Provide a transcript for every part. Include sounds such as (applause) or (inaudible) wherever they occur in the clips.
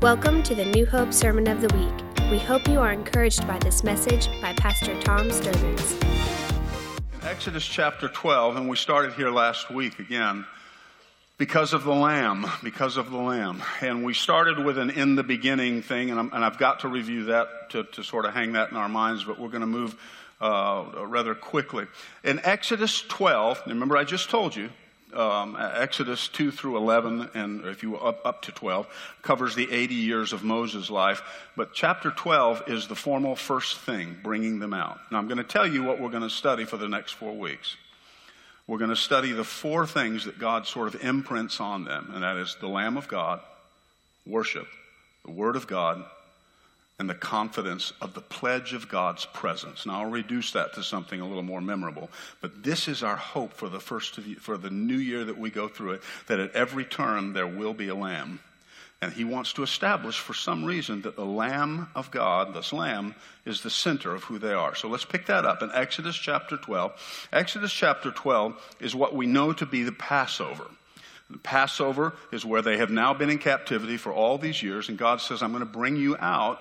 Welcome to the New Hope Sermon of the Week. We hope you are encouraged by this message by Pastor Tom Stearns. In Exodus chapter 12, and we started here last week again, because of the Lamb, because of the Lamb. And we started with an in the beginning thing, and, i have got to review that to, to, sort of hang that in our minds, but we're going to move uh, rather quickly. In Exodus 12, remember I just told you, um, Exodus 2 through 11, and if you up, up to 12, covers the 80 years of Moses' life. But chapter 12 is the formal first thing, bringing them out. Now, I'm going to tell you what we're going to study for the next four weeks. We're going to study the four things that God sort of imprints on them, and that is the Lamb of God, worship, the Word of God, and the confidence of the pledge of God's presence. Now, I'll reduce that to something a little more memorable, but this is our hope for the first the, for the new year that we go through it, that at every turn there will be a lamb. And he wants to establish for some reason that the Lamb of God, this Lamb, is the center of who they are. So let's pick that up in Exodus chapter 12. Exodus chapter 12 is what we know to be the Passover. The Passover is where they have now been in captivity for all these years, and God says, I'm going to bring you out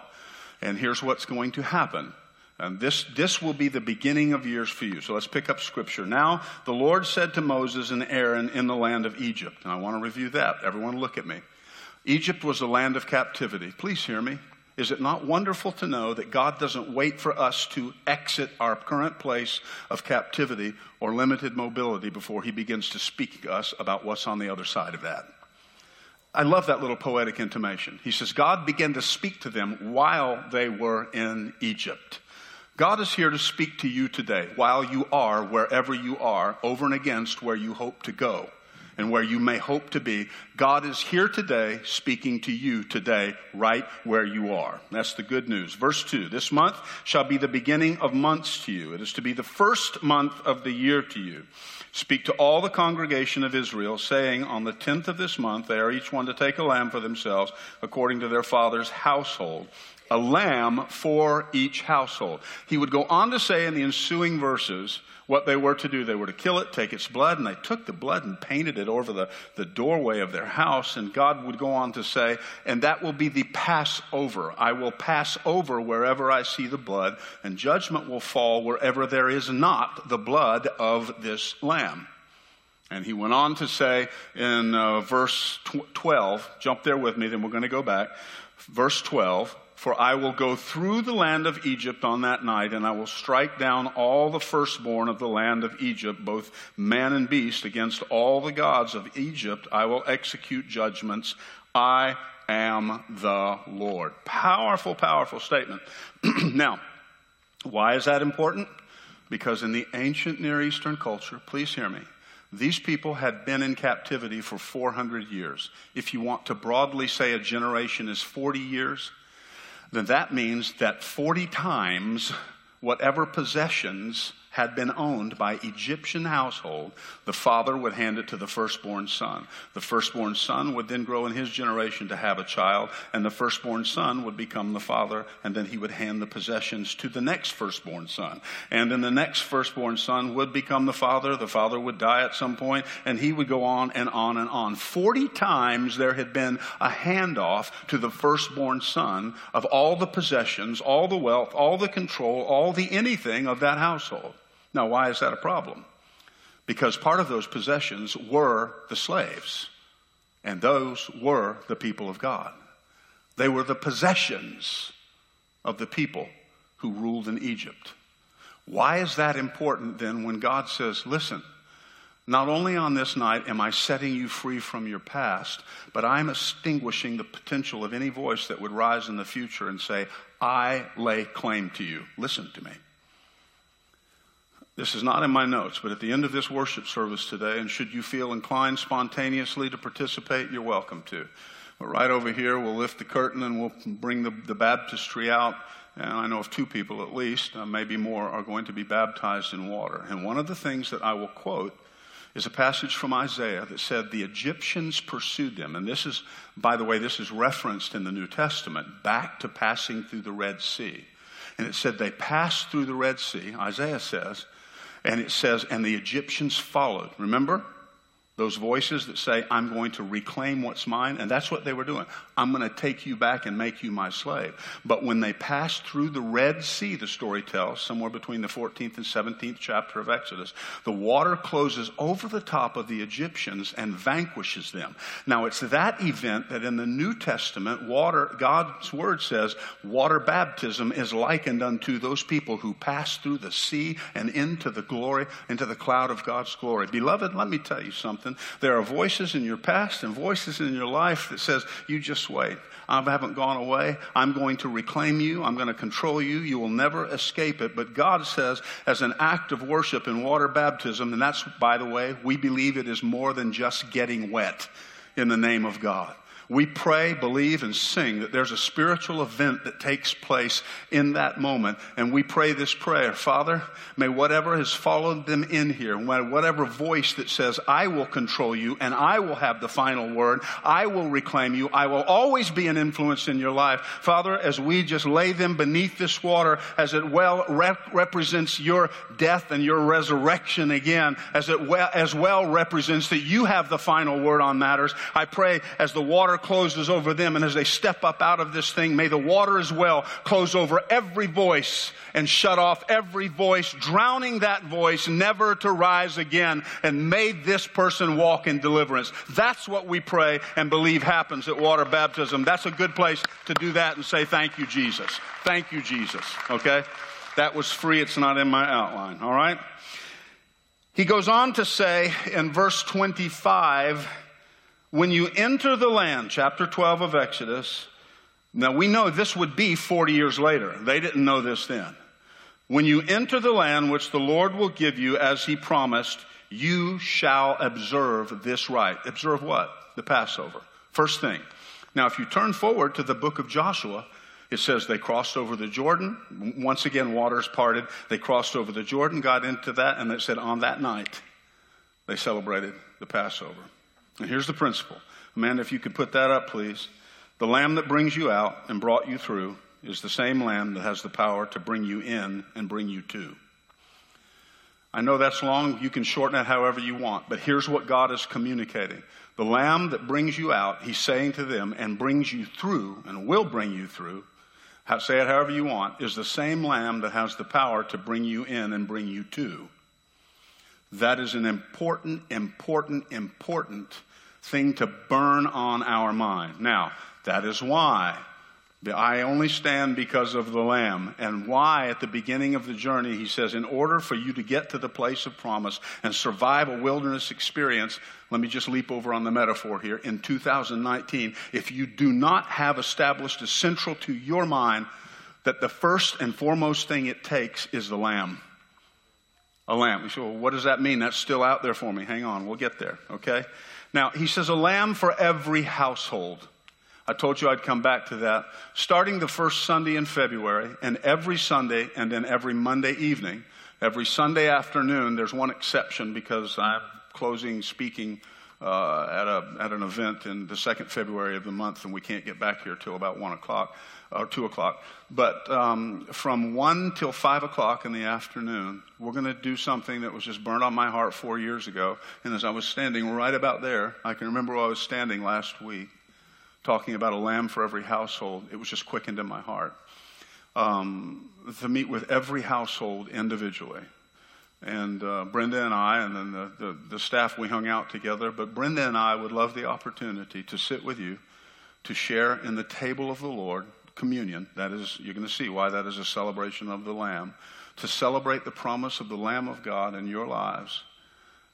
and here's what's going to happen. And this, this will be the beginning of years for you. So let's pick up scripture. Now, the Lord said to Moses and Aaron in the land of Egypt, and I want to review that. Everyone look at me. Egypt was a land of captivity. Please hear me. Is it not wonderful to know that God doesn't wait for us to exit our current place of captivity or limited mobility before he begins to speak to us about what's on the other side of that? I love that little poetic intimation. He says, God began to speak to them while they were in Egypt. God is here to speak to you today while you are wherever you are, over and against where you hope to go and where you may hope to be. God is here today speaking to you today, right where you are. That's the good news. Verse 2 This month shall be the beginning of months to you. It is to be the first month of the year to you. Speak to all the congregation of Israel, saying, On the tenth of this month, they are each one to take a lamb for themselves, according to their father's household. A lamb for each household. He would go on to say in the ensuing verses, what they were to do. They were to kill it, take its blood, and they took the blood and painted it over the, the doorway of their house. And God would go on to say, and that will be the Passover. I will pass over wherever I see the blood, and judgment will fall wherever there is not the blood of this lamb. And he went on to say in uh, verse 12, jump there with me, then we're going to go back. Verse 12, for I will go through the land of Egypt on that night, and I will strike down all the firstborn of the land of Egypt, both man and beast, against all the gods of Egypt. I will execute judgments. I am the Lord. Powerful, powerful statement. (clears throat) now, why is that important? Because in the ancient Near Eastern culture, please hear me, these people had been in captivity for 400 years. If you want to broadly say a generation is 40 years, then that means that 40 times whatever possessions had been owned by Egyptian household, the father would hand it to the firstborn son. The firstborn son would then grow in his generation to have a child, and the firstborn son would become the father, and then he would hand the possessions to the next firstborn son. And then the next firstborn son would become the father, the father would die at some point, and he would go on and on and on. Forty times there had been a handoff to the firstborn son of all the possessions, all the wealth, all the control, all the anything of that household. Now, why is that a problem? Because part of those possessions were the slaves, and those were the people of God. They were the possessions of the people who ruled in Egypt. Why is that important then when God says, listen, not only on this night am I setting you free from your past, but I'm extinguishing the potential of any voice that would rise in the future and say, I lay claim to you. Listen to me. This is not in my notes, but at the end of this worship service today, and should you feel inclined spontaneously to participate, you're welcome to. But right over here, we'll lift the curtain and we'll bring the, the baptistry out. And I know of two people at least, uh, maybe more, are going to be baptized in water. And one of the things that I will quote is a passage from Isaiah that said, The Egyptians pursued them. And this is, by the way, this is referenced in the New Testament back to passing through the Red Sea. And it said, They passed through the Red Sea, Isaiah says, and it says, and the Egyptians followed. Remember? Those voices that say, I'm going to reclaim what's mine. And that's what they were doing. I'm going to take you back and make you my slave. But when they passed through the Red Sea, the story tells, somewhere between the 14th and 17th chapter of Exodus, the water closes over the top of the Egyptians and vanquishes them. Now, it's that event that in the New Testament, water, God's word says, water baptism is likened unto those people who pass through the sea and into the glory, into the cloud of God's glory. Beloved, let me tell you something something. There are voices in your past and voices in your life that says, you just wait. I haven't gone away. I'm going to reclaim you. I'm going to control you. You will never escape it. But God says, as an act of worship in water baptism, and that's, by the way, we believe it is more than just getting wet in the name of God. We pray, believe, and sing that there's a spiritual event that takes place in that moment. And we pray this prayer Father, may whatever has followed them in here, whatever voice that says, I will control you and I will have the final word, I will reclaim you, I will always be an influence in your life. Father, as we just lay them beneath this water, as it well rep- represents your death and your resurrection again, as it well, as well represents that you have the final word on matters, I pray as the water closes over them. And as they step up out of this thing, may the water as well close over every voice and shut off every voice, drowning that voice never to rise again. And may this person walk in deliverance. That's what we pray and believe happens at water baptism. That's a good place to do that and say, Thank you, Jesus. Thank you, Jesus. Okay? That was free. It's not in my outline. All right? He goes on to say in verse 25, when you enter the land, chapter 12 of Exodus, now we know this would be 40 years later. They didn't know this then. When you enter the land which the Lord will give you as he promised, you shall observe this rite. Observe what? The Passover. First thing. Now, if you turn forward to the book of Joshua, it says they crossed over the Jordan. Once again, waters parted. They crossed over the Jordan, got into that, and it said on that night they celebrated the Passover. And here's the principle. Amanda, if you could put that up, please. The lamb that brings you out and brought you through is the same lamb that has the power to bring you in and bring you to. I know that's long. You can shorten it however you want, but here's what God is communicating. The lamb that brings you out, he's saying to them, and brings you through and will bring you through, say it however you want, is the same lamb that has the power to bring you in and bring you to. That is an important, important, important thing to burn on our mind. Now, that is why I only stand because of the Lamb. And why, at the beginning of the journey, he says, in order for you to get to the place of promise and survive a wilderness experience, let me just leap over on the metaphor here. In 2019, if you do not have established as central to your mind that the first and foremost thing it takes is the Lamb. A lamb. You say, well, what does that mean? That's still out there for me. Hang on, we'll get there, okay? Now, he says a lamb for every household. I told you I'd come back to that. Starting the first Sunday in February, and every Sunday, and then every Monday evening, every Sunday afternoon, there's one exception because I'm closing speaking uh, at, a, at an event in the second February of the month, and we can't get back here till about 1 o'clock or 2 o'clock. But um, from 1 till 5 o'clock in the afternoon, we're going to do something that was just burned on my heart four years ago. And as I was standing right about there, I can remember where I was standing last week talking about a lamb for every household. It was just quickened in my heart. Um, to meet with every household individually. And uh, Brenda and I, and then the, the, the staff, we hung out together. But Brenda and I would love the opportunity to sit with you, to share in the table of the Lord, communion. That is, you're going to see why that is a celebration of the Lamb. To celebrate the promise of the Lamb of God in your lives,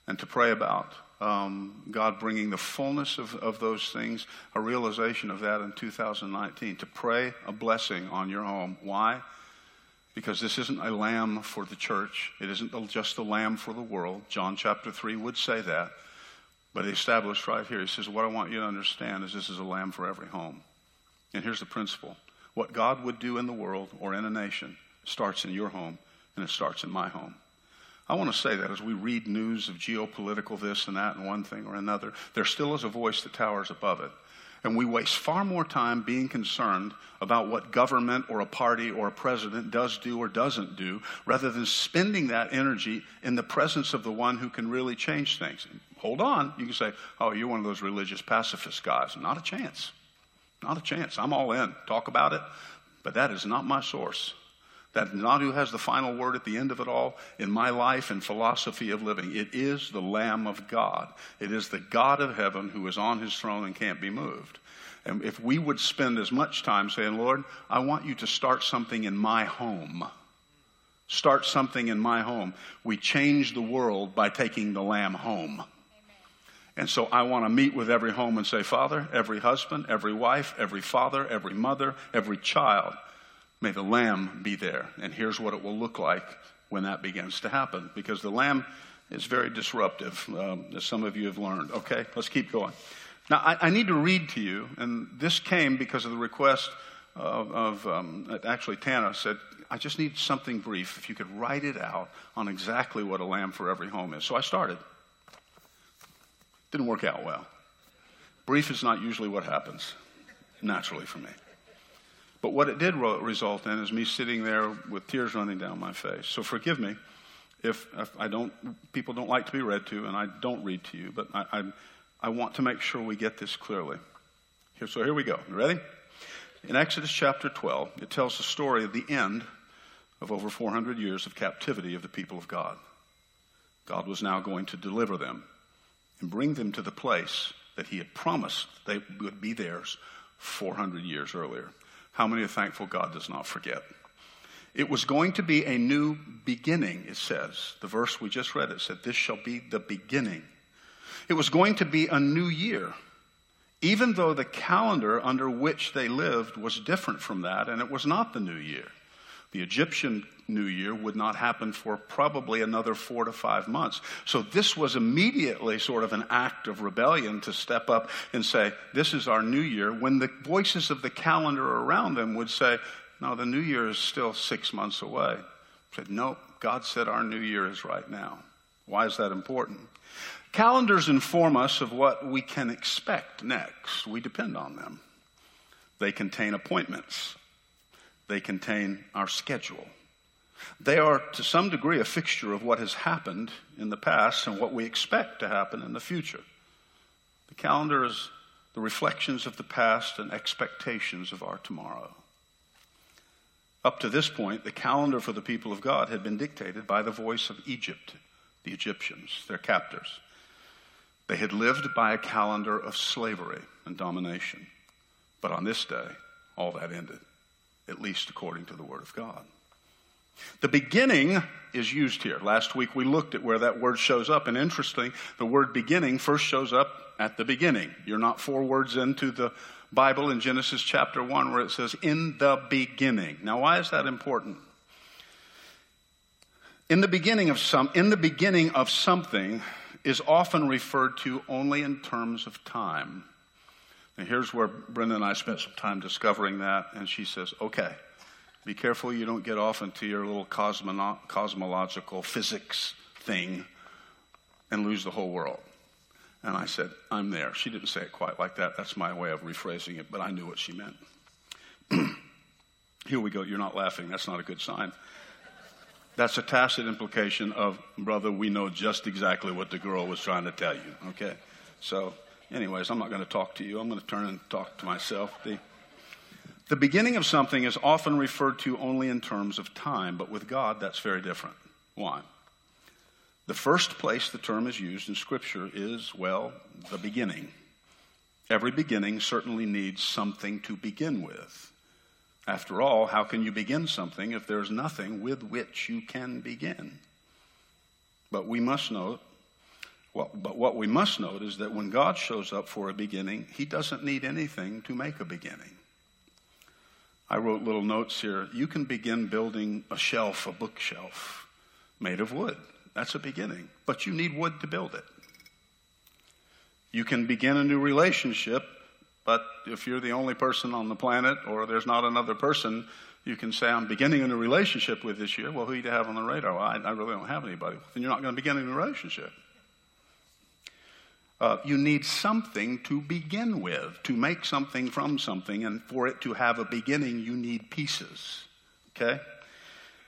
and to pray about um, God bringing the fullness of, of those things, a realization of that in 2019, to pray a blessing on your home. Why? Because this isn't a lamb for the church. It isn't just a lamb for the world. John chapter 3 would say that. But he established right here, he says, What I want you to understand is this is a lamb for every home. And here's the principle what God would do in the world or in a nation starts in your home, and it starts in my home. I want to say that as we read news of geopolitical this and that and one thing or another, there still is a voice that towers above it. And we waste far more time being concerned about what government or a party or a president does do or doesn't do, rather than spending that energy in the presence of the one who can really change things. Hold on. You can say, oh, you're one of those religious pacifist guys. Not a chance. Not a chance. I'm all in. Talk about it. But that is not my source. That is not who has the final word at the end of it all in my life and philosophy of living. It is the Lamb of God. It is the God of heaven who is on his throne and can't be moved. And if we would spend as much time saying, Lord, I want you to start something in my home, start something in my home, we change the world by taking the Lamb home. And so I want to meet with every home and say, Father, every husband, every wife, every father, every mother, every child, May the lamb be there. And here's what it will look like when that begins to happen. Because the lamb is very disruptive, um, as some of you have learned. Okay, let's keep going. Now, I, I, need to read to you, and this came because of the request of, of um, actually, Tana said, I just need something brief. If you could write it out on exactly what a lamb for every home is. So I started. Didn't work out well. Brief is not usually what happens naturally for me. But what it did result in is me sitting there with tears running down my face. So forgive me if, if I don't, people don't like to be read to, and I don't read to you, but I, I, I want to make sure we get this clearly. Here, so here we go. You ready? In Exodus chapter 12, it tells the story of the end of over 400 years of captivity of the people of God. God was now going to deliver them and bring them to the place that He had promised they would be theirs 400 years earlier. How many are thankful God does not forget? It was going to be a new beginning, it says. The verse we just read, it said, This shall be the beginning. It was going to be a new year, even though the calendar under which they lived was different from that, and it was not the new year. The Egyptian New Year would not happen for probably another four to five months. So this was immediately sort of an act of rebellion to step up and say, This is our New Year, when the voices of the calendar around them would say, No, the New Year is still six months away. Said, No, God said our New Year is right now. Why is that important? Calendars inform us of what we can expect next. We depend on them. They contain appointments they contain our schedule. They are, to some degree, a fixture of what has happened in the past and what we expect to happen in the future. The calendar is the reflections of the past and expectations of our tomorrow. Up to this point, the calendar for the people of God had been dictated by the voice of Egypt, the Egyptians, their captors. They had lived by a calendar of slavery and domination. But on this day, all that ended at least according to the Word of God. The beginning is used here. Last week we looked at where that word shows up, and interesting, the word beginning first shows up at the beginning. You're not four words into the Bible in Genesis chapter 1 where it says, in the beginning. Now, why is that important? In the beginning of some, in the beginning of something is often referred to only in terms of time. And here's where Brenda and I spent some time discovering that. And she says, okay, be careful you don't get off into your little cosmo- cosmological physics thing and lose the whole world. And I said, I'm there. She didn't say it quite like that. That's my way of rephrasing it, but I knew what she meant. (clears throat) Here we go. You're not laughing. That's not a good sign. That's a tacit implication of, brother, we know just exactly what the girl was trying to tell you. Okay? So anyways, I'm not going to talk to you. I'm going to turn and talk to myself. The, the beginning of something is often referred to only in terms of time, but with God, that's very different. Why? The first place the term is used in Scripture is, well, the beginning. Every beginning certainly needs something to begin with. After all, how can you begin something if there's nothing with which you can begin? But we must note well, but what we must note is that when God shows up for a beginning, he doesn't need anything to make a beginning. I wrote little notes here. You can begin building a shelf, a bookshelf made of wood. That's a beginning, but you need wood to build it. You can begin a new relationship, but if you're the only person on the planet or there's not another person, you can say, I'm beginning a new relationship with this year. Well, who do you have on the radar? Well, I, I really don't have anybody. Then you're not going to begin a new relationship. Uh, you need something to begin with, to make something from something, and for it to have a beginning, you need pieces. Okay?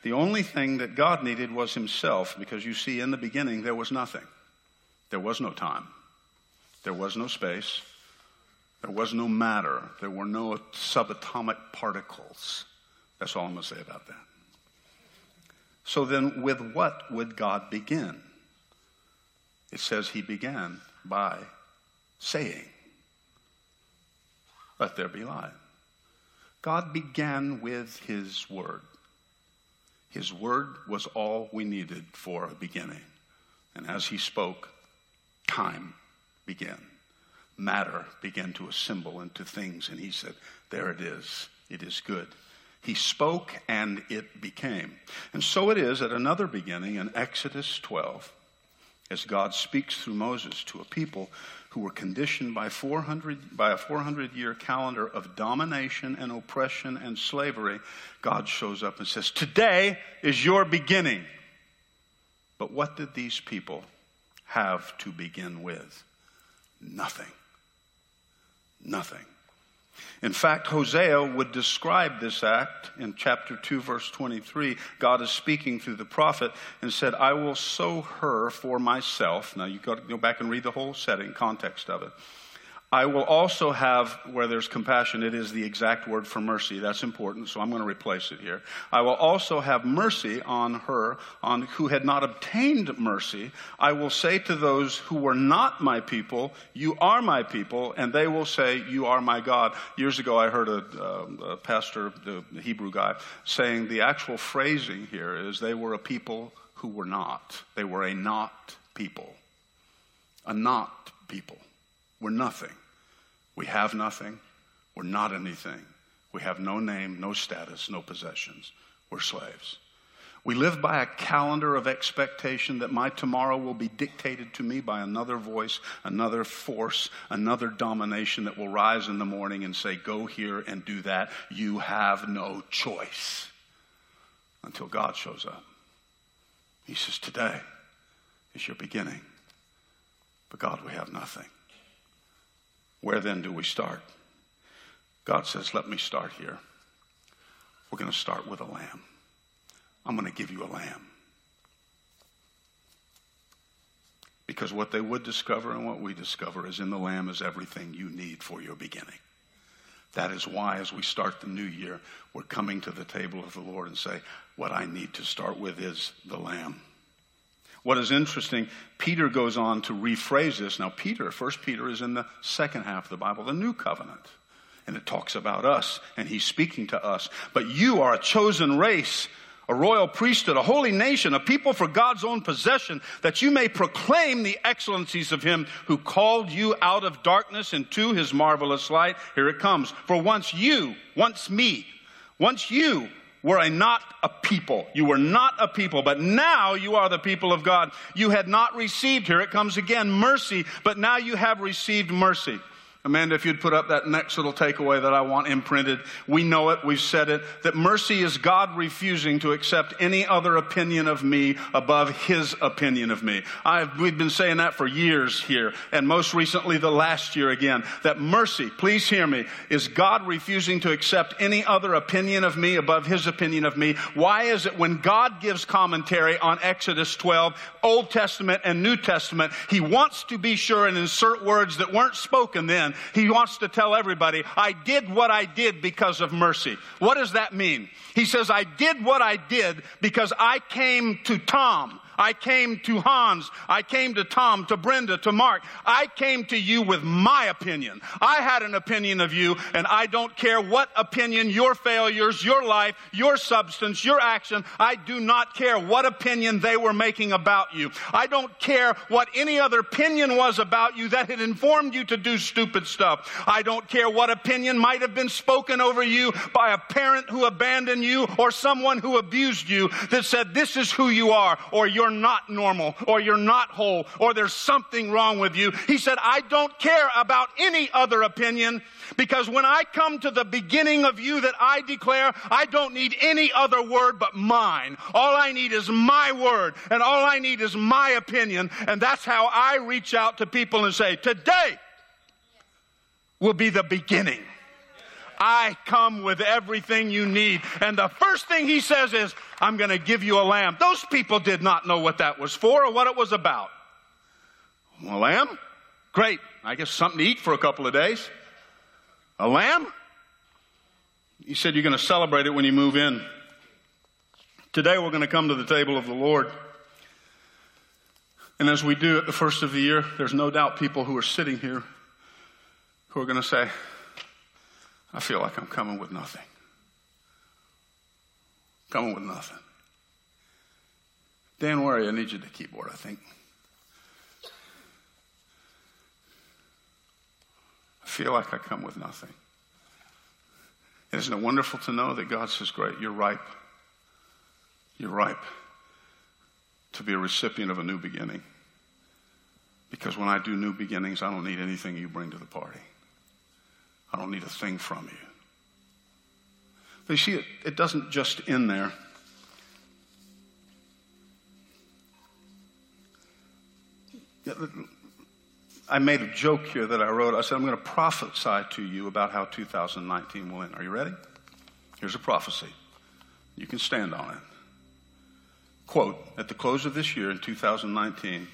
The only thing that God needed was Himself, because you see, in the beginning, there was nothing. There was no time, there was no space, there was no matter, there were no subatomic particles. That's all I'm going to say about that. So then, with what would God begin? It says He began by saying, Let there be light. God began with His Word. His Word was all we needed for a beginning. And as He spoke, time began. Matter began to assemble into things, and He said, There it is. It is good. He spoke and it became. And so it is at another beginning in Exodus 12 as God speaks through Moses to a people who were conditioned by 400 by a 400 year calendar of domination and oppression and slavery God shows up and says today is your beginning. But what did these people have to begin with? Nothing. Nothing in fact, Hosea would describe this act in chapter 2, verse 23. God is speaking through the prophet and said, I will sow her for myself. Now, you've got to go back and read the whole setting, context of it. I will also have, where there's compassion, it is the exact word for mercy. That's important, so I'm going to replace it here. I will also have mercy on her, on who had not obtained mercy. I will say to those who were not my people, You are my people, and they will say, You are my God. Years ago, I heard a, uh, a pastor, the Hebrew guy, saying the actual phrasing here is they were a people who were not. They were a not people. A not people. We're nothing. We have nothing. We're not anything. We have no name, no status, no possessions. We're slaves. We live by a calendar of expectation that my tomorrow will be dictated to me by another voice, another force, another domination that will rise in the morning and say, Go here and do that. You have no choice until God shows up. He says, Today is your beginning. But God, we have nothing. Where then do we start? God says, Let me start here. We're going to start with a lamb. I'm going to give you a lamb. Because what they would discover and what we discover is in the lamb is everything you need for your beginning. That is why, as we start the new year, we're coming to the table of the Lord and say, What I need to start with is the lamb. What is interesting, Peter goes on to rephrase this. Now, Peter, First Peter is in the second half of the Bible, the new covenant. And it talks about us, and he's speaking to us. But you are a chosen race, a royal priesthood, a holy nation, a people for God's own possession, that you may proclaim the excellencies of him who called you out of darkness into his marvelous light. Here it comes. For once you, once me, once you were a not a people. You were not a people, but now you are the people of God. You had not received, here it comes again, mercy, but now you have received mercy. Amanda, if you'd put up that next little takeaway that I want imprinted. We know it, we've said it, that mercy is God refusing to accept any other opinion of me above His opinion of me. I've, we've been saying that for years here, and most recently the last year again, that mercy, please hear me, is God refusing to accept any other opinion of me above His opinion of me. Why is it when God gives commentary on Exodus 12, Old Testament and New Testament, He wants to be sure and insert words that weren't spoken then he wants to tell everybody, I did what I did because of mercy. What does that mean? He says, I did what I did because I came to Tom I came to Hans. I came to Tom, to Brenda, to Mark. I came to you with my opinion. I had an opinion of you, and I don't care what opinion, your failures, your life, your substance, your action, I do not care what opinion they were making about you. I don't care what any other opinion was about you that had informed you to do stupid stuff. I don't care what opinion might have been spoken over you by a parent who abandoned you or someone who abused you that said, This is who you are, or you're you're not normal or you're not whole or there's something wrong with you. He said, I don't care about any other opinion because when I come to the beginning of you that I declare, I don't need any other word but mine. All I need is my word and all I need is my opinion. And that's how I reach out to people and say, today will be the beginning. I come with everything you need. And the first thing he says is, I'm going to give you a lamb. Those people did not know what that was for or what it was about. A lamb? Great. I guess something to eat for a couple of days. A lamb? He said you're going to celebrate it when you move in. Today we're going to come to the table of the Lord. And as we do at the first of the year, there's no doubt people who are sitting here who are going to say, I feel like I'm coming with nothing. Coming with nothing. Dan, you? I need you to keyboard, I think. I feel like I come with nothing. Isn't it wonderful to know that God says, Great, you're ripe. You're ripe to be a recipient of a new beginning. Because when I do new beginnings, I don't need anything you bring to the party. I don't need a thing from you. But you see, it, it doesn't just end there. I made a joke here that I wrote. I said, I'm going to prophesy to you about how 2019 will end. Are you ready? Here's a prophecy. You can stand on it. Quote At the close of this year in 2019,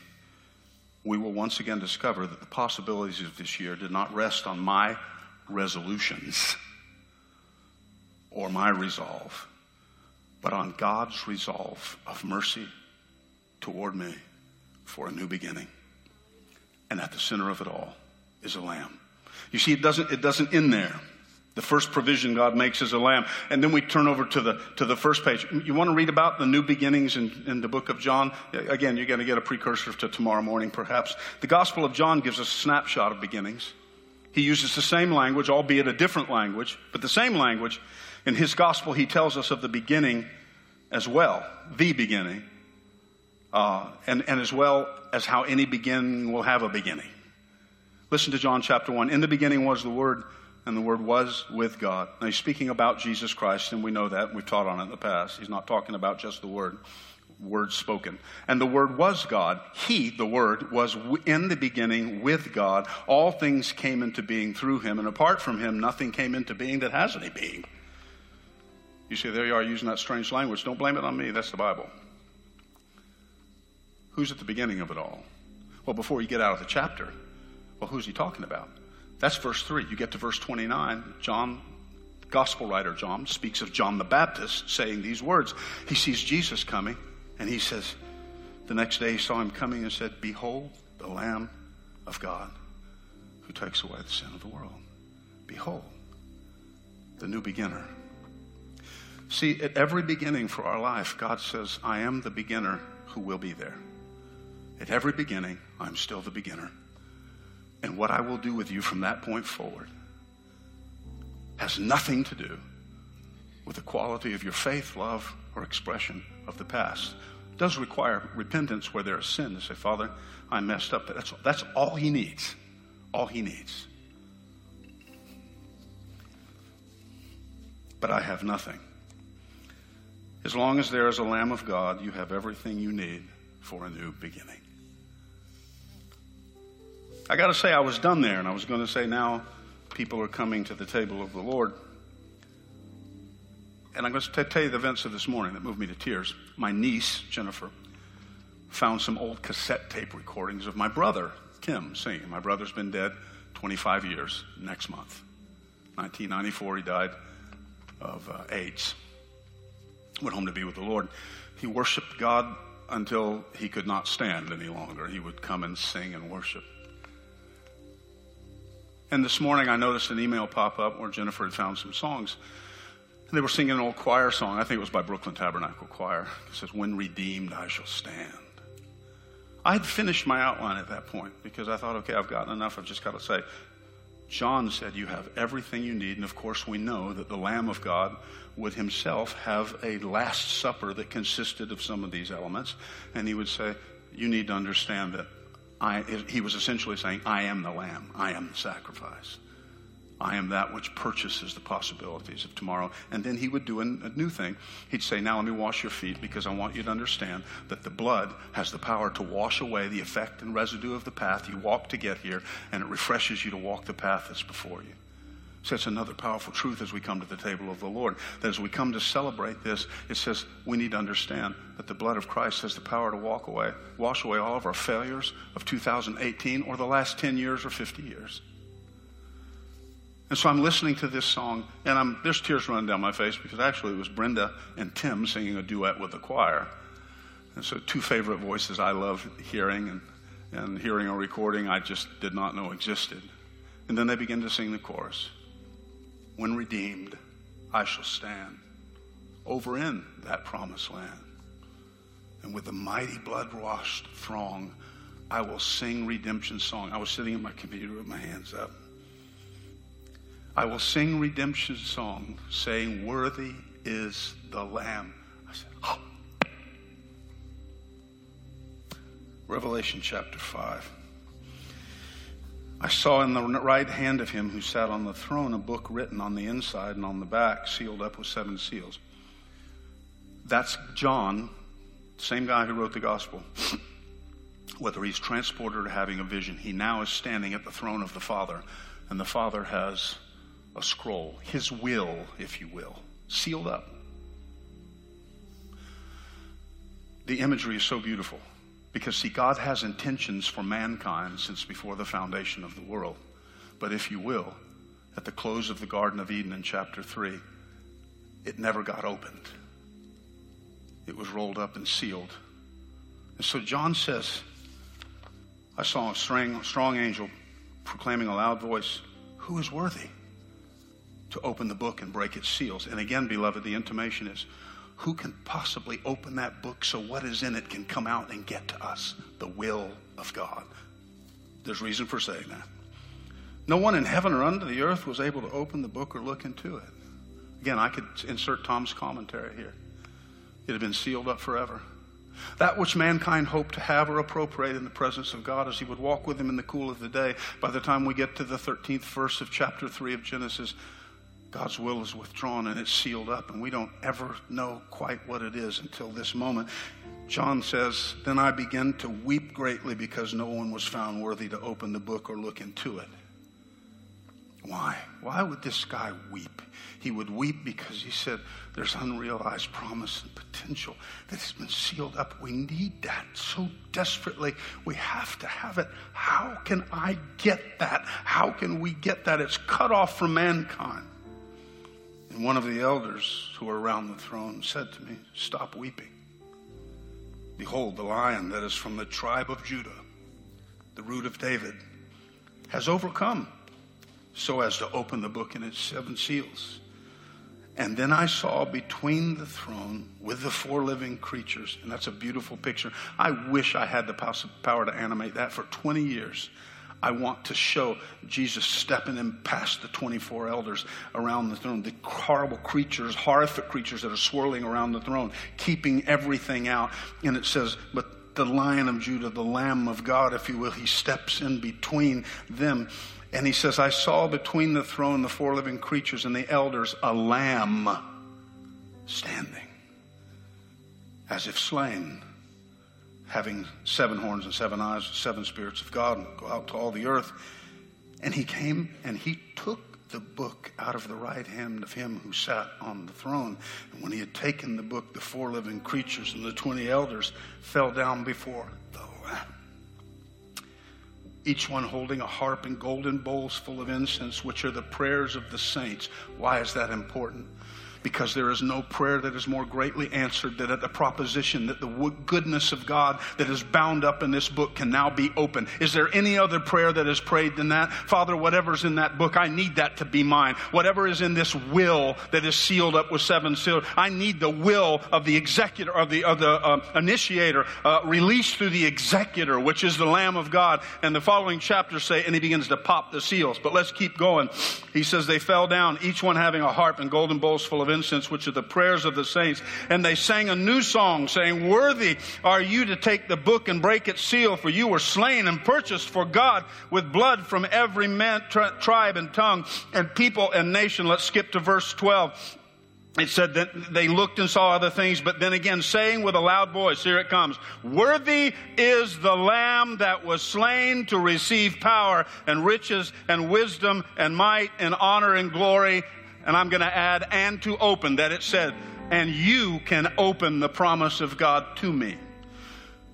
we will once again discover that the possibilities of this year did not rest on my resolutions (laughs) or my resolve, but on God's resolve of mercy toward me for a new beginning. And at the center of it all is a lamb. You see, it doesn't, it doesn't end there. The first provision God makes is a lamb. And then we turn over to the, to the first page. You want to read about the new beginnings in, in the book of John? Again, you're going to get a precursor to tomorrow morning, perhaps. The Gospel of John gives us a snapshot of beginnings. He uses the same language, albeit a different language, but the same language. In his Gospel, he tells us of the beginning as well, the beginning, uh, and, and as well as how any beginning will have a beginning. Listen to John chapter 1. In the beginning was the Word, and the Word was with God. Now he's speaking about Jesus Christ, and we know that. We've taught on it in the past. He's not talking about just the Word, word spoken. And the Word was God. He, the Word, was in the beginning with God. All things came into being through him, and apart from him, nothing came into being that has any being. You see, there you are using that strange language. Don't blame it on me. That's the Bible. Who's at the beginning of it all? Well, before you get out of the chapter, well, who's he talking about? That's verse 3. You get to verse 29. John, gospel writer John, speaks of John the Baptist saying these words. He sees Jesus coming, and he says, the next day he saw him coming and said, Behold, the Lamb of God who takes away the sin of the world. Behold, the new beginner. See, at every beginning for our life, God says, I am the beginner who will be there. At every beginning, I'm still the beginner. And what I will do with you from that point forward has nothing to do with the quality of your faith, love, or expression of the past. It does require repentance where there is sin to say, Father, I messed up. That's, that's all he needs. All he needs. But I have nothing. As long as there is a Lamb of God, you have everything you need for a new beginning. I got to say, I was done there, and I was going to say, now people are coming to the table of the Lord. And I'm going to tell you the events of this morning that moved me to tears. My niece, Jennifer, found some old cassette tape recordings of my brother, Kim, singing. My brother's been dead 25 years next month. 1994, he died of uh, AIDS. Went home to be with the Lord. He worshiped God until he could not stand any longer. He would come and sing and worship. And this morning I noticed an email pop up where Jennifer had found some songs. And they were singing an old choir song. I think it was by Brooklyn Tabernacle Choir. It says, When redeemed, I shall stand. I had finished my outline at that point because I thought, okay, I've gotten enough. I've just got to say, John said, You have everything you need. And of course, we know that the Lamb of God would himself have a Last Supper that consisted of some of these elements. And he would say, You need to understand that I, he was essentially saying, I am the Lamb, I am the sacrifice. I am that which purchases the possibilities of tomorrow. And then he would do a, new thing. He'd say, Now let me wash your feet because I want you to understand that the blood has the power to wash away the effect and residue of the path you walk to get here, and it refreshes you to walk the path that's before you. So it's another powerful truth as we come to the table of the Lord. That as we come to celebrate this, it says we need to understand that the blood of Christ has the power to walk away, wash away all of our failures of 2018 or the last 10 years or 50 years. And so I'm listening to this song, and I'm, there's tears running down my face because actually it was Brenda and Tim singing a duet with the choir. And so, two favorite voices I love hearing, and, and hearing a recording I just did not know existed. And then they begin to sing the chorus When redeemed, I shall stand over in that promised land. And with the mighty blood washed throng, I will sing redemption song. I was sitting at my computer with my hands up. I will sing redemption song, saying, Worthy is the Lamb. I said, oh. Revelation chapter 5. I saw in the right hand of him who sat on the throne a book written on the inside and on the back, sealed up with seven seals. That's John, same guy who wrote the gospel. (clears throat) Whether he's transported or having a vision, he now is standing at the throne of the Father, and the Father has a scroll, his will, if you will, sealed up. The imagery is so beautiful because, see, God has intentions for mankind since before the foundation of the world. But if you will, at the close of the Garden of Eden in chapter 3, it never got opened. It was rolled up and sealed. And so John says, I saw a strong, strong angel proclaiming a loud voice, Who is worthy? To open the book and break its seals. And again, beloved, the intimation is who can possibly open that book so what is in it can come out and get to us? The will of God. There's reason for saying that. No one in heaven or under the earth was able to open the book or look into it. Again, I could insert Tom's commentary here. It had been sealed up forever. That which mankind hoped to have or appropriate in the presence of God as he would walk with him in the cool of the day. By the time we get to the 13th verse of chapter 3 of Genesis, God's will is withdrawn and it's sealed up, and we don't ever know quite what it is until this moment. John says, Then I began to weep greatly because no one was found worthy to open the book or look into it. Why? Why would this guy weep? He would weep because he said there's unrealized promise and potential that has been sealed up. We need that so desperately. We have to have it. How can I get that? How can we get that? It's cut off from mankind. And one of the elders who were around the throne said to me, Stop weeping. Behold, the lion that is from the tribe of Judah, the root of David, has overcome so as to open the book and its seven seals. And then I saw between the throne with the four living creatures, and that's a beautiful picture. I wish I had the power to animate that for 20 years. I want to show Jesus stepping in past the 24 elders around the throne, the horrible creatures, horrific creatures that are swirling around the throne, keeping everything out. And it says, but the lion of Judah, the lamb of God, if you will, he steps in between them. And he says, I saw between the throne, the four living creatures, and the elders a lamb standing as if slain having seven horns and seven eyes, seven spirits of God, and go out to all the earth. And he came and he took the book out of the right hand of him who sat on the throne. And when he had taken the book, the four living creatures and the 20 elders fell down before the Lamb. Each one holding a harp and golden bowls full of incense, which are the prayers of the saints. Why is that important? Because there is no prayer that is more greatly answered than at the proposition that the goodness of God that is bound up in this book can now be open. Is there any other prayer that is prayed than that? Father, whatever's in that book, I need that to be mine. Whatever is in this will that is sealed up with seven seals, I need the will of the executor, of the, of the uh, initiator, uh, released through the executor, which is the Lamb of God. And the following chapters say, and he begins to pop the seals. But let's keep going. He says, they fell down, each one having a harp and golden bowls full of incense, which are the prayers of the saints. And they sang a new song, saying, Worthy are you to take the book and break its seal, for you were slain and purchased for God with blood from every man, tri- tribe and tongue and people and nation. Let's skip to verse 12 it said that they looked and saw other things, but then again, saying with a loud voice, here it comes, Worthy is the Lamb that was slain to receive power and riches and wisdom and might and honor and glory and I'm going to add, and to open, that it said, and you can open the promise of God to me.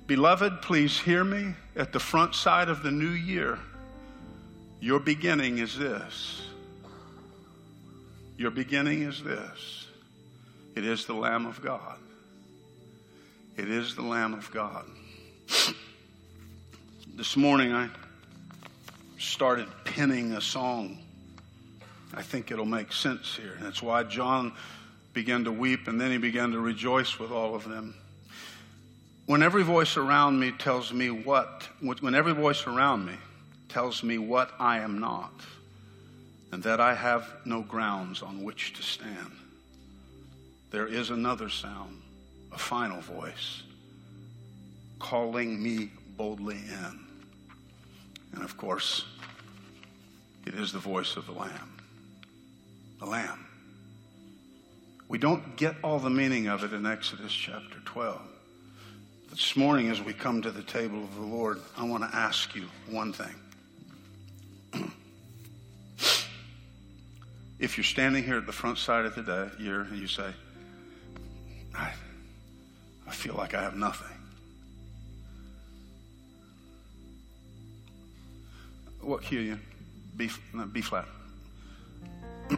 Beloved, please hear me at the front side of the new year. Your beginning is this. Your beginning is this. It is the Lamb of God. It is the Lamb of God. This morning I started penning a song I think it'll make sense here. And that's why John began to weep and then he began to rejoice with all of them. When every voice around me tells me what, when every voice around me tells me what I am not, and that I have no grounds on which to stand, there is another sound, a final voice, calling me boldly in. And of course, it is the voice of the Lamb the Lamb. We don't get all the meaning of it in Exodus chapter 12. This morning, as we come to the table of the Lord, I want to ask you one thing. (clears throat) if you're standing here at the front side of the day, year, and you say, I, I feel like I have nothing. What key you? B, no, B flat. (coughs)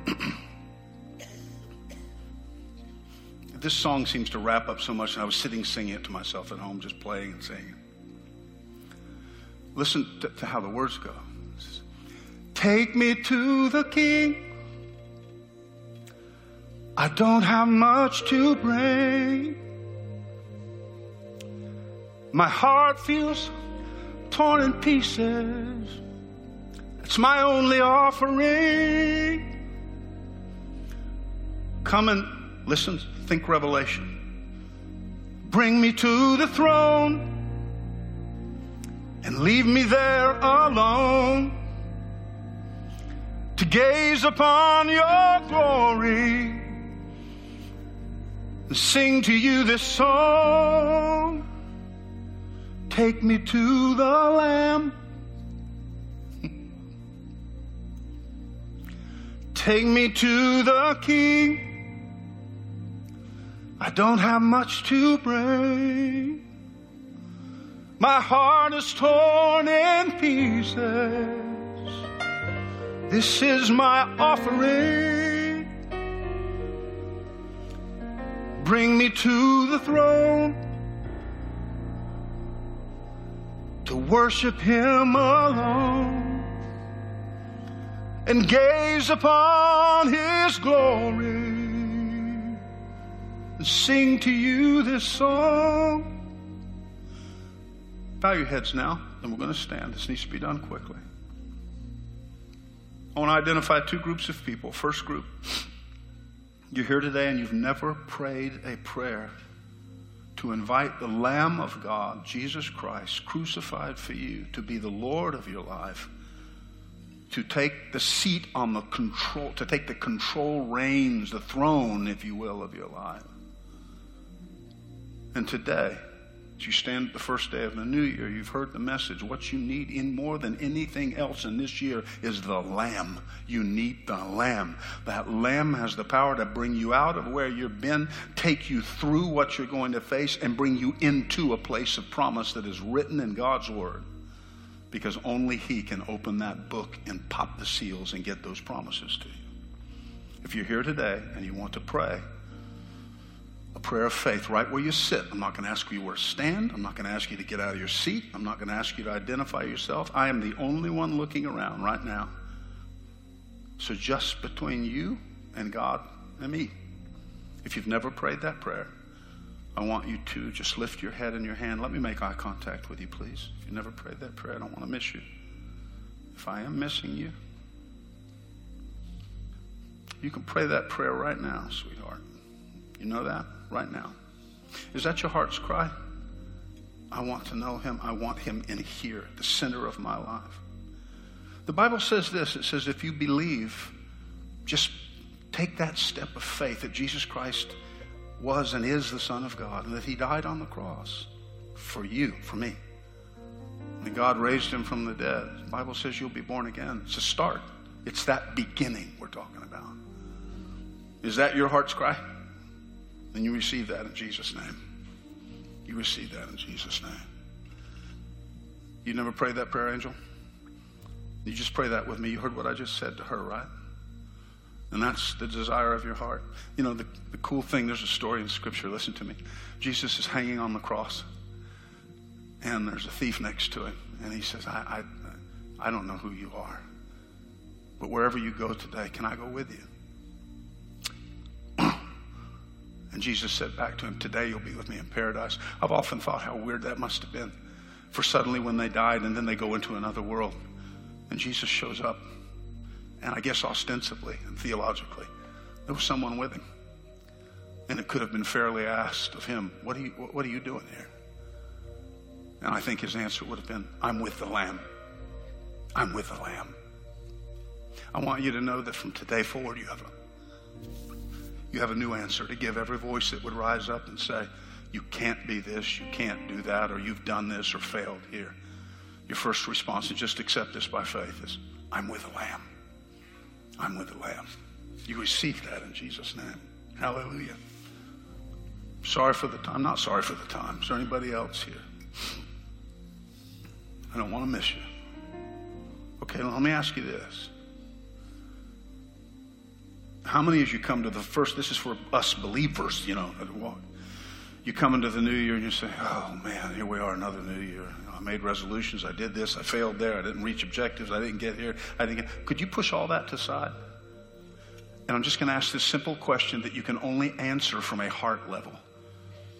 this song seems to wrap up so much, and I was sitting singing it to myself at home, just playing and singing. Listen to, to how the words go. Take me to the King. I don't have much to bring. My heart feels torn in pieces. It's my only offering. Come and listen, think revelation. Bring me to the throne and leave me there alone to gaze upon your glory and sing to you this song. Take me to the Lamb. (laughs) Take me to the King. I don't have much to bring. My heart is torn in pieces. This is my offering. Bring me to the throne to worship Him alone and gaze upon His glory sing to you this song. Bow your heads now, and we're going to stand. This needs to be done quickly. I want to identify two groups of people. First group, you're here today and you've never prayed a prayer to invite the Lamb of God, Jesus Christ, crucified for you, to be the Lord of your life to take the seat on the control, to take the control reins, the throne, if you will, of your life. And today, as you stand the first day of the new year, you've heard the message. What you need in more than anything else in this year is the Lamb. You need the Lamb. That Lamb has the power to bring you out of where you've been, take you through what you're going to face, and bring you into a place of promise that is written in God's Word. Because only He can open that book and pop the seals and get those promises to you. If you're here today and you want to pray, a prayer of faith right where you sit. I'm not going to ask you where to stand. I'm not going to ask you to get out of your seat. I'm not going to ask you to identify yourself. I am the only one looking around right now. So just between you and God and me, if you've never prayed that prayer, I want you to just lift your head and your hand. Let me make eye contact with you, please. If you never prayed that prayer, I don't want to miss you. If I am missing you, you can pray that prayer right now, sweetheart. You know that right now. Is that your heart's cry? I want to know him. I want him in here, the center of my life. The Bible says this it says, if you believe, just take that step of faith that Jesus Christ was and is the Son of God and that he died on the cross for you, for me. And God raised him from the dead. The Bible says you'll be born again. It's a start. It's that beginning we're talking about. Is that your heart's cry? Then you receive that in Jesus' name. You receive that in Jesus' name. You never prayed that prayer, Angel? You just pray that with me. You heard what I just said to her, right? And that's the desire of your heart. You know, the, the cool thing, there's a story in Scripture. Listen to me. Jesus is hanging on the cross, and there's a thief next to him. And he says, I, I, I don't know who you are, but wherever you go today, can I go with you? And Jesus said back to him, Today you'll be with me in paradise. I've often thought how weird that must have been. For suddenly when they died and then they go into another world, and Jesus shows up, and I guess ostensibly and theologically, there was someone with him. And it could have been fairly asked of him, What are you, what are you doing here? And I think his answer would have been, I'm with the Lamb. I'm with the Lamb. I want you to know that from today forward, you have a you have a new answer to give every voice that would rise up and say, You can't be this, you can't do that, or you've done this or failed here. Your first response is just accept this by faith is, I'm with the Lamb. I'm with the Lamb. You receive that in Jesus' name. Hallelujah. Sorry for the time. I'm not sorry for the time. Is there anybody else here? I don't want to miss you. Okay, let me ask you this. How many of you come to the first, this is for us believers, you know, you come into the new year and you say, oh man, here we are, another new year. I made resolutions, I did this, I failed there, I didn't reach objectives, I didn't get here, I didn't get. Could you push all that to side? And I'm just going to ask this simple question that you can only answer from a heart level.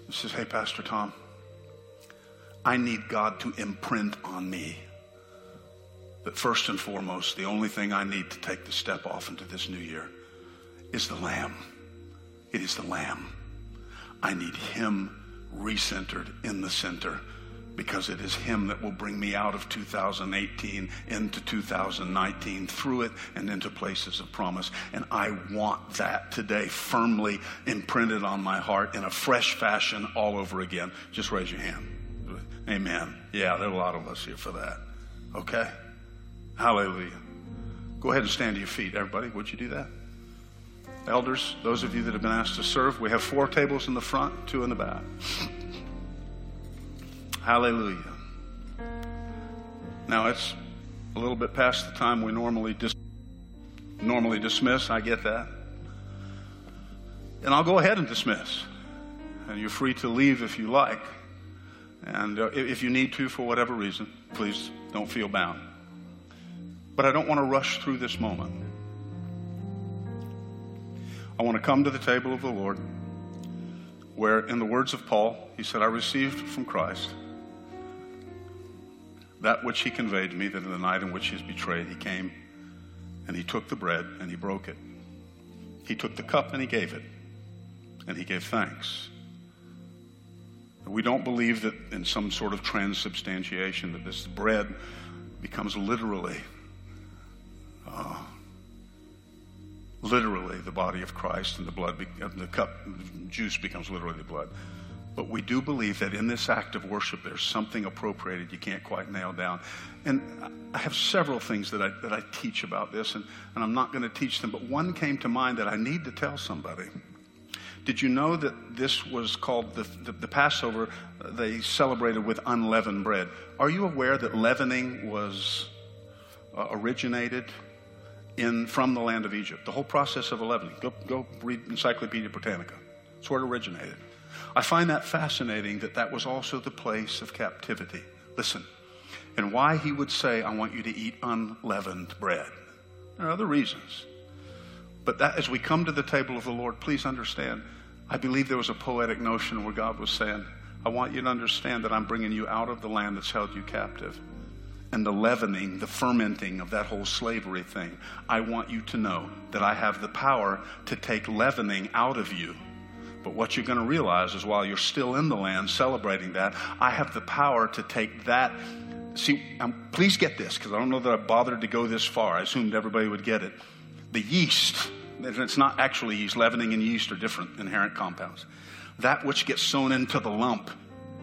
It says, hey, Pastor Tom, I need God to imprint on me that first and foremost, the only thing I need to take the step off into this new year is the Lamb. It is the Lamb. I need Him recentered in the center because it is Him that will bring me out of 2018 into 2019, through it and into places of promise. And I want that today firmly imprinted on my heart in a fresh fashion all over again. Just raise your hand. Amen. Yeah, there are a lot of us here for that. Okay? Hallelujah. Go ahead and stand to your feet, everybody. Would you do that? Elders, those of you that have been asked to serve, we have four tables in the front, two in the back. Hallelujah. Now it's a little bit past the time we normally dis- normally dismiss. I get that. And I'll go ahead and dismiss. And you're free to leave if you like. And uh, if you need to for whatever reason, please don't feel bound. But I don't want to rush through this moment. I want to come to the table of the Lord where, in the words of Paul, he said, I received from Christ that which he conveyed to me, that in the night in which he was betrayed, he came and he took the bread and he broke it. He took the cup and he gave it, and he gave thanks. We don't believe that in some sort of transubstantiation that this bread becomes literally uh, literally the body of Christ, and the blood, the cup, juice becomes literally the blood. But we do believe that in this act of worship, there's something appropriated you can't quite nail down. And I have several things that I, that I teach about this, and, and I'm not going to teach them, but one came to mind that I need to tell somebody. Did you know that this was called the, the, the Passover? They celebrated with unleavened bread. Are you aware that leavening was uh, originated in, from the land of Egypt. The whole process of leavening. Go, go read Encyclopedia Britannica. It's where it originated. I find that fascinating that that was also the place of captivity. Listen, and why he would say, I want you to eat unleavened bread. There are other reasons. But that, as we come to the table of the Lord, please understand, I believe there was a poetic notion where God was saying, I want you to understand that I'm bringing you out of the land that's held you captive. And the leavening, the fermenting of that whole slavery thing. I want you to know that I have the power to take leavening out of you. But what you're going to realize is while you're still in the land celebrating that, I have the power to take that. See, um, please get this because I don't know that I bothered to go this far. I assumed everybody would get it. The yeast, it's not actually yeast, leavening and yeast are different inherent compounds that which gets sown into the lump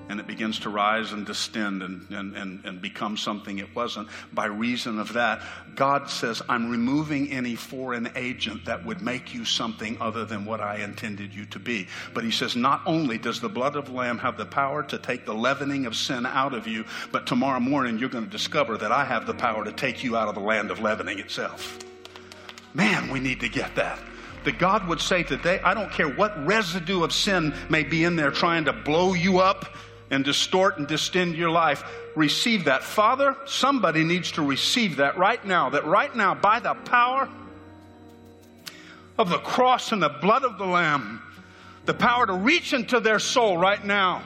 and it begins to rise and distend and, and, and, and become something it wasn't. By reason of that, God says, I'm removing any foreign agent that would make you something other than what I intended you to be. But He says, not only does the blood of the Lamb have the power to take the leavening of sin out of you, but tomorrow morning you're going to discover that I have the power to take you out of the land of leavening itself. Man, we need to get that that God would say today, I don't care what residue of sin may be in there trying to blow you up and distort and distend your life. Receive that. Father, somebody needs to receive that right now. That right now, by the power of the cross and the blood of the Lamb, the power to reach into their soul right now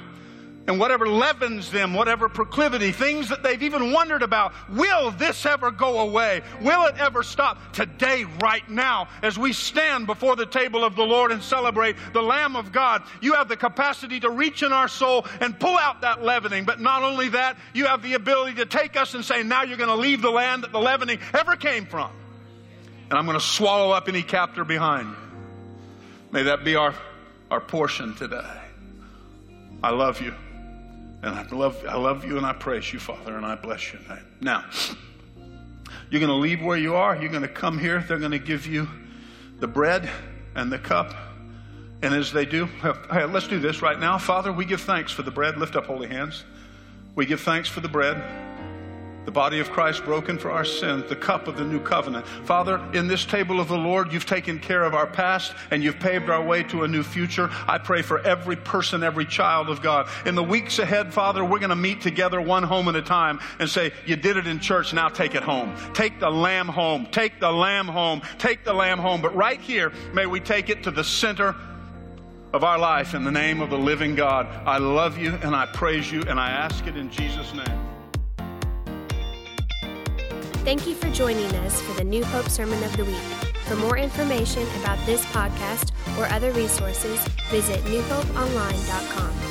and whatever leavens them, whatever proclivity, things that they've even wondered about. Will this ever go away? Will it ever stop? Today, right now, as we stand before the table of the Lord and celebrate the Lamb of God, you have the capacity to reach in our soul and pull out that leavening. But not only that, you have the ability to take us and say, now you're going to leave the land that the leavening ever came from. And I'm going to swallow up any captor behind you. May that be our, our portion today. I love you. And I love, I love you and I praise you, Father, and I bless your name. Now, you're going to leave where you are. You're going to come here. They're going to give you the bread and the cup. And as they do, hey, let's do this right now. Father, we give thanks for the bread. Lift up holy hands. We give thanks for the bread the body of Christ broken for our sins, the cup of the new covenant. Father, in this table of the Lord, you've taken care of our past and you've paved our way to a new future. I pray for every person, every child of God. In the weeks ahead, Father, we're going to meet together one home at a time and say, You did it in church, now take it home. Take the lamb home. Take the lamb home. Take the lamb home. But right here, may we take it to the center of our life in the name of the living God. I love you and I praise you and I ask it in Jesus' name. Thank you for joining us for the New Hope Sermon of the Week. For more information about this podcast or other resources, visit newhopeonline.com.